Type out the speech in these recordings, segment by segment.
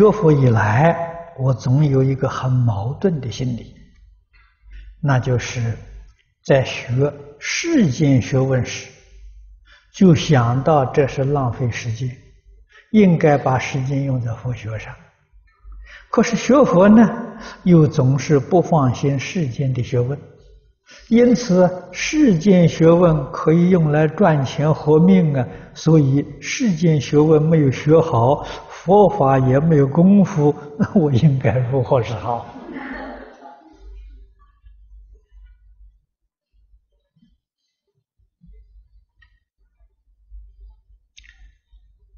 学佛以来，我总有一个很矛盾的心理，那就是在学世间学问时，就想到这是浪费时间，应该把时间用在佛学上。可是学佛呢，又总是不放心世间的学问，因此世间学问可以用来赚钱活命啊，所以世间学问没有学好，佛法也没有功夫，那我应该如何是好？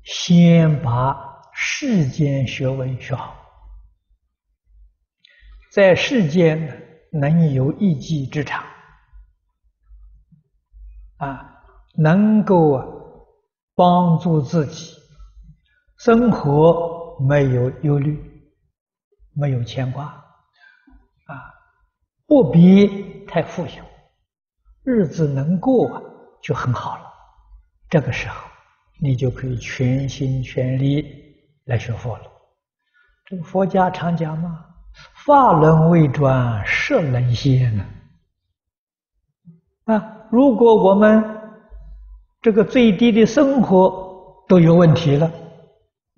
先把世间学问学好。在世间能有一技之长，啊，能够啊帮助自己生活没有忧虑，没有牵挂，啊，不必太富有，日子能过就很好了。这个时候，你就可以全心全力来学佛了。这个佛家常讲嘛。法轮未转，识能先呢？啊，如果我们这个最低的生活都有问题了，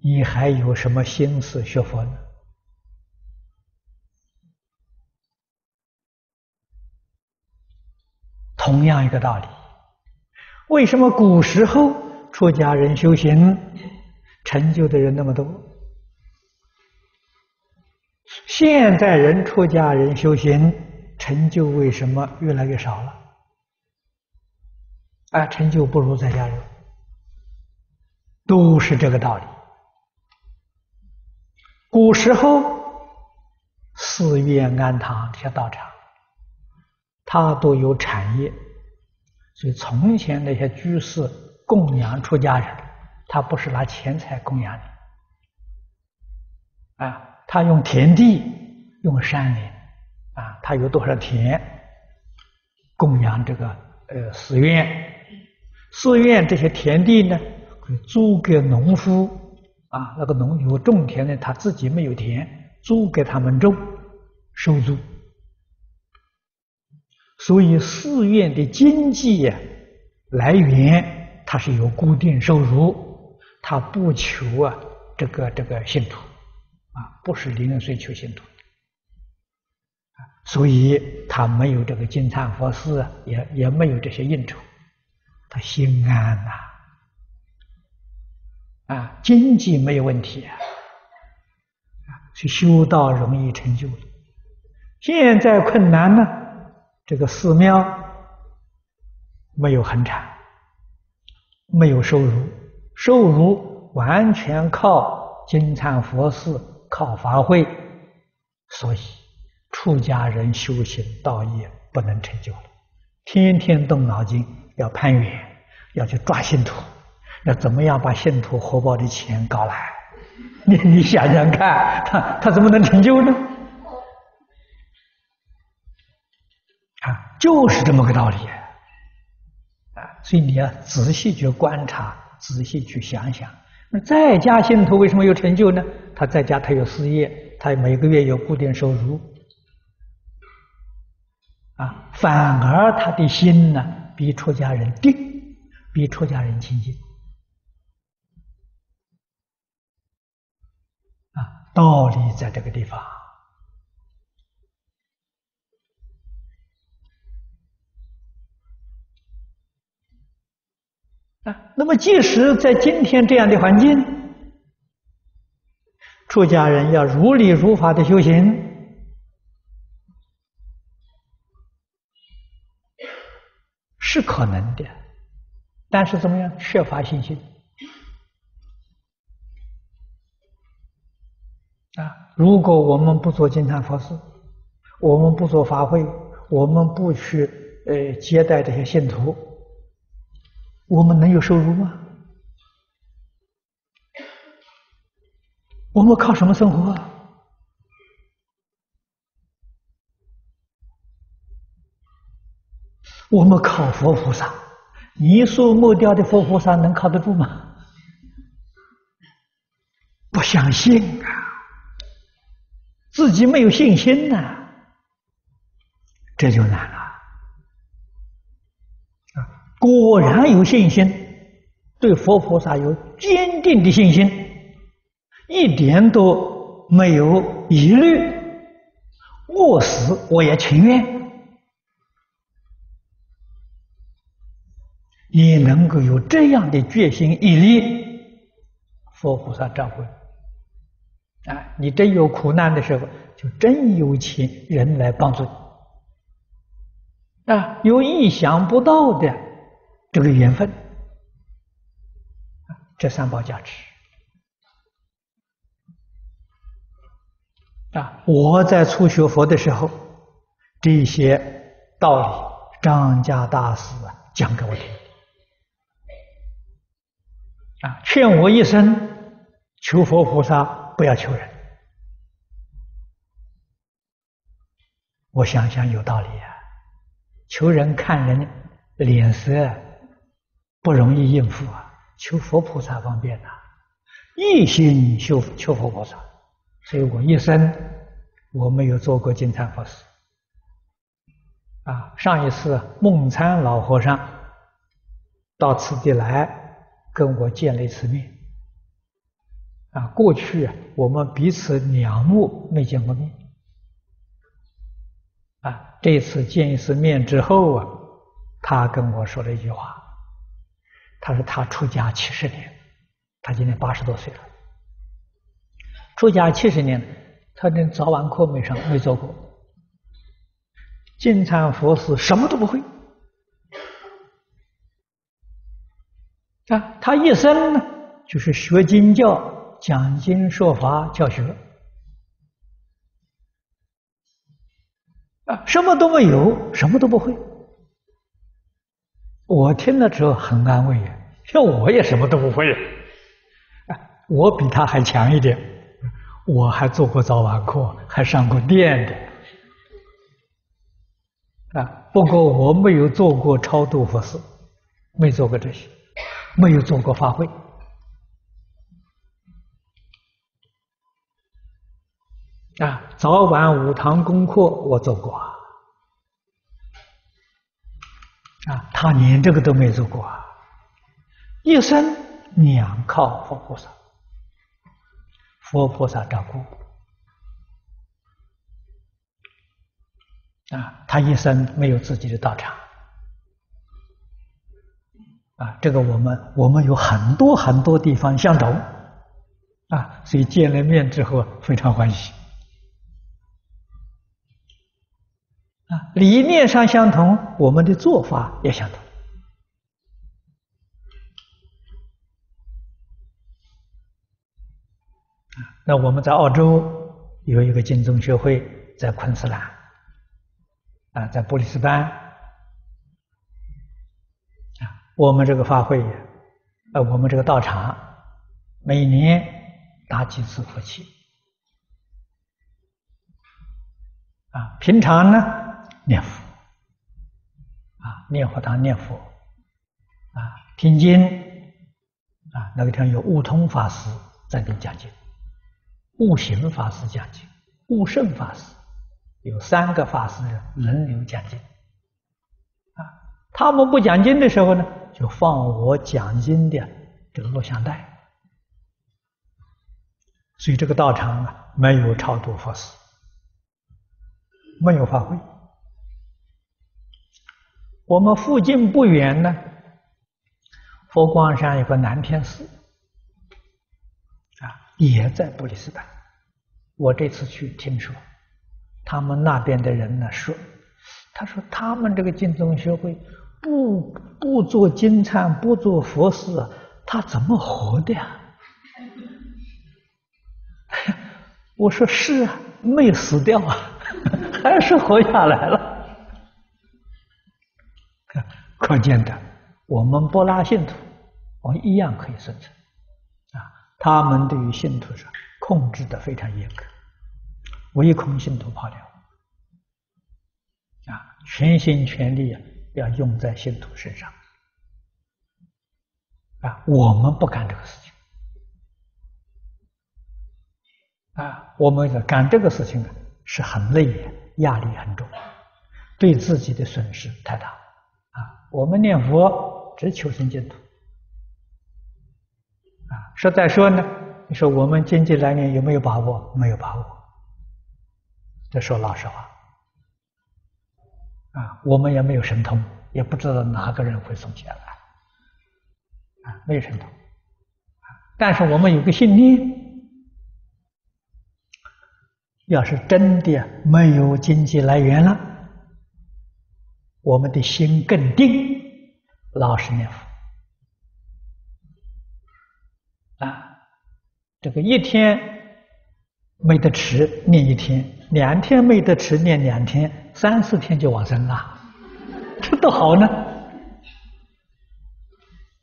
你还有什么心思学佛呢？同样一个道理，为什么古时候出家人修行成就的人那么多？现在人出家人修行成就为什么越来越少了？啊，成就不如在家人，都是这个道理。古时候寺院庵堂这些道场，它都有产业，所以从前那些居士供养出家人，他不是拿钱财供养的，啊。他用田地，用山林，啊，他有多少田供养这个呃寺院？寺院这些田地呢，租给农夫，啊，那个农有种田的，他自己没有田，租给他们种，收租。所以寺院的经济呀来源，它是有固定收入，他不求啊这个这个信徒。啊，不是零碎求信徒，啊，所以他没有这个金灿佛寺，也也没有这些应酬，他心安呐，啊经济没有问题啊，去修道容易成就了。现在困难呢，这个寺庙没有恒产，没有收入，收入完全靠金灿佛寺。靠法会，所以出家人修行道业不能成就了。天天动脑筋要攀缘，要去抓信徒，要怎么样把信徒活宝的钱搞来？你你想想看，他他怎么能成就呢？啊，就是这么个道理啊！所以你要仔细去观察，仔细去想想。那在家信徒为什么有成就呢？他在家他有事业，他每个月有固定收入，啊，反而他的心呢比出家人定，比出家人清净，啊，道理在这个地方。啊，那么即使在今天这样的环境，出家人要如理如法的修行是可能的，但是怎么样？缺乏信心啊！如果我们不做金蝉佛事，我们不做法会，我们不去呃接待这些信徒。我们能有收入吗？我们靠什么生活啊？我们靠佛菩萨，泥塑木雕的佛菩萨能靠得住吗？不相信啊！自己没有信心呐，这就难了。啊，果然有信心，对佛菩萨有坚定的信心，一点都没有疑虑，饿死我也情愿。你能够有这样的决心毅力，佛菩萨照会啊！你真有苦难的时候，就真有请人来帮助你啊！有意想不到的这个缘分！这三宝加持啊！我在初学佛的时候，这些道理，张家大师啊讲给我听。啊！劝我一生求佛菩萨，不要求人。我想想有道理啊，求人看人脸色不容易应付啊，求佛菩萨方便呐，一心求求佛菩萨，所以我一生我没有做过金蝉法师。啊，上一次梦参老和尚到此地来。跟我见了一次面，啊，过去我们彼此两目没见过面，啊，这次见一次面之后啊，他跟我说了一句话，他说他出家七十年，他今年八十多岁了，出家七十年，他连早晚课没上，没做过，金蝉佛事什么都不会。啊，他一生呢，就是学经教、讲经说法、教学，啊，什么都没有，什么都不会。我听了之后很安慰呀，像我也什么都不会，啊，我比他还强一点，我还做过早晚课，还上过殿的，啊，不过我没有做过超度佛事，没做过这些。没有做过法会啊，早晚五堂功课我做过啊，啊，他连这个都没做过啊，一生两靠佛菩萨，佛菩萨照顾。啊，他一生没有自己的道场。啊，这个我们我们有很多很多地方相同，啊，所以见了面之后非常欢喜，啊，理念上相同，我们的做法也相同，啊，那我们在澳洲有一个金宗学会，在昆士兰，啊，在布里斯班。啊我们这个法会，呃，我们这个道场，每年打几次佛七，啊，平常呢念佛，啊，念佛堂念佛，啊，听经，啊，那个地方有悟通法师在这讲经，悟行法师讲经，悟胜法师，有三个法师轮流讲经，啊，他们不讲经的时候呢，就放我讲经的这个录像带，所以这个道场啊，没有超度佛事，没有法会。我们附近不远呢，佛光山有个南天寺，啊，也在布里斯班。我这次去听说，他们那边的人呢说，他说他们这个净宗学会。不不做金忏，不做佛事，他怎么活的呀？我说是啊，没死掉啊，还是活下来了。可见的，我们不拉信徒，我们一样可以生存。啊，他们对于信徒是控制的非常严格，唯恐信徒跑掉。啊，全心全力啊！要用在信徒身上啊！我们不干这个事情啊，我们干这个事情啊，是很累的，压力很重，对自己的损失太大。我们念佛只求生净土啊。实在说呢，你说我们经济来年有没有把握？没有把握。这说老实话啊，我们也没有神通，也不知道哪个人会送钱来啊，没有神通。但是我们有个信念。要是真的没有经济来源了，我们的心更定，老实念佛啊，这个一天没得吃，念一天；两天没得吃，念两天；三四天就往生了，这多好呢！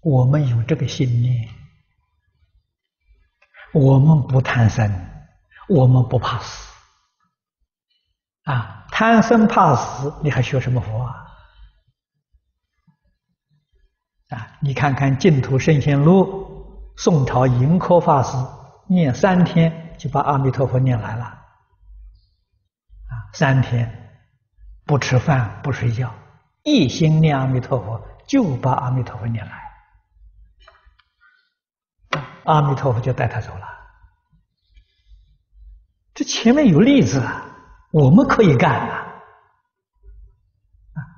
我们有这个信念，我们不贪生，我们不怕死。啊，贪生怕死，你还学什么佛啊？啊，你看看《净土圣贤录》，宋朝盈科法师念三天就把阿弥陀佛念来了。啊，三天不吃饭不睡觉，一心念阿弥陀佛，就把阿弥陀佛念来，阿弥陀佛就带他走了。这前面有例子啊。我们可以干啊！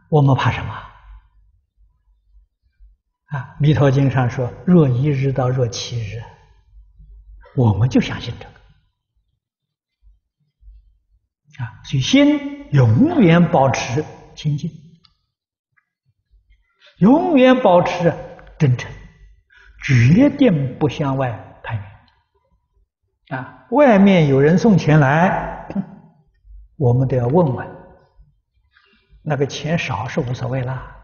我们怕什么？啊，《弥陀经》上说：“若一日到若七日。”我们就相信这个啊，所以心永远保持清净，永远保持真诚，决定不向外攀缘啊！外面有人送钱来。我们都要问问，那个钱少是无所谓啦。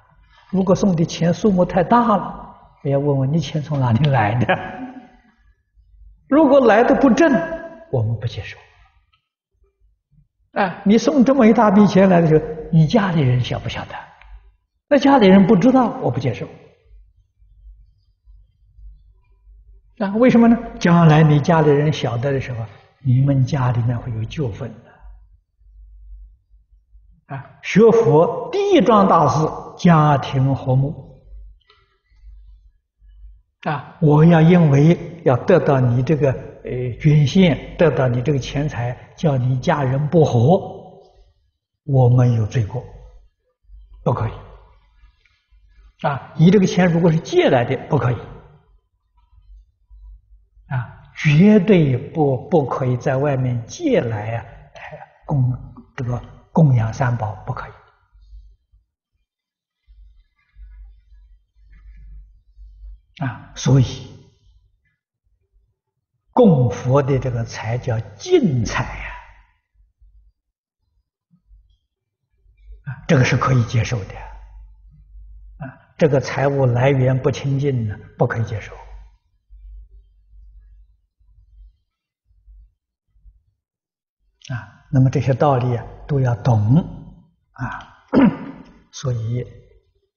如果送的钱数目太大了，也要问问你钱从哪里来的。如果来的不正，我们不接受。啊，你送这么一大笔钱来的时候，你家里人晓不晓得？那家里人不知道，我不接受。啊，为什么呢？将来你家里人晓得的时候，你们家里面会有纠纷的。啊，学佛第一桩大事，家庭和睦。啊，我要因为要得到你这个呃捐献，得到你这个钱财，叫你家人不和，我们有罪过，不可以。啊，你这个钱如果是借来的，不可以。啊，绝对不不可以在外面借来啊，供这个。供养三宝不可以啊，所以供佛的这个财叫净财呀，啊，这个是可以接受的啊，这个财物来源不清净呢，不可以接受啊。那么这些道理啊，都要懂啊，所以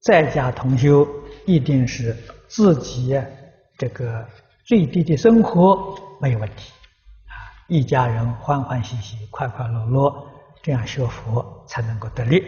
在家同修一定是自己这个最低的生活没有问题啊，一家人欢欢喜喜、快快乐乐，这样学佛才能够得力。